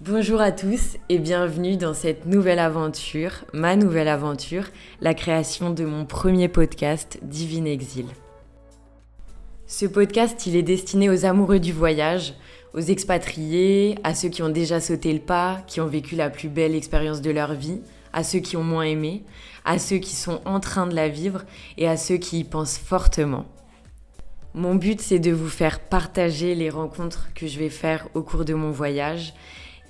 Bonjour à tous et bienvenue dans cette nouvelle aventure, ma nouvelle aventure, la création de mon premier podcast Divine Exil. Ce podcast, il est destiné aux amoureux du voyage, aux expatriés, à ceux qui ont déjà sauté le pas, qui ont vécu la plus belle expérience de leur vie, à ceux qui ont moins aimé, à ceux qui sont en train de la vivre et à ceux qui y pensent fortement. Mon but, c'est de vous faire partager les rencontres que je vais faire au cours de mon voyage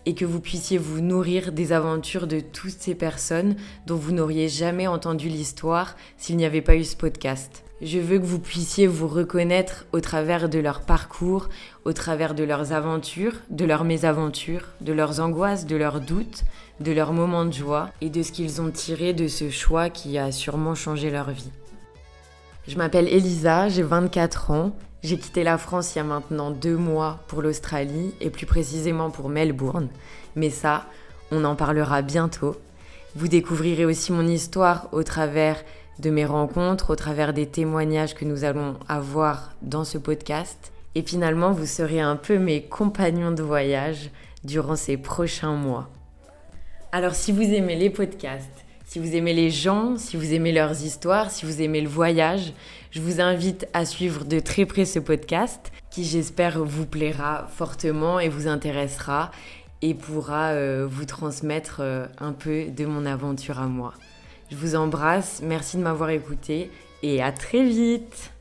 et que vous puissiez vous nourrir des aventures de toutes ces personnes dont vous n'auriez jamais entendu l'histoire s'il n'y avait pas eu ce podcast. Je veux que vous puissiez vous reconnaître au travers de leur parcours, au travers de leurs aventures, de leurs mésaventures, de leurs angoisses, de leurs doutes, de leurs moments de joie et de ce qu'ils ont tiré de ce choix qui a sûrement changé leur vie. Je m'appelle Elisa, j'ai 24 ans j'ai quitté la France il y a maintenant deux mois pour l'Australie et plus précisément pour Melbourne. Mais ça, on en parlera bientôt. Vous découvrirez aussi mon histoire au travers de mes rencontres, au travers des témoignages que nous allons avoir dans ce podcast. Et finalement, vous serez un peu mes compagnons de voyage durant ces prochains mois. Alors si vous aimez les podcasts, si vous aimez les gens, si vous aimez leurs histoires, si vous aimez le voyage, je vous invite à suivre de très près ce podcast qui j'espère vous plaira fortement et vous intéressera et pourra euh, vous transmettre euh, un peu de mon aventure à moi. Je vous embrasse, merci de m'avoir écouté et à très vite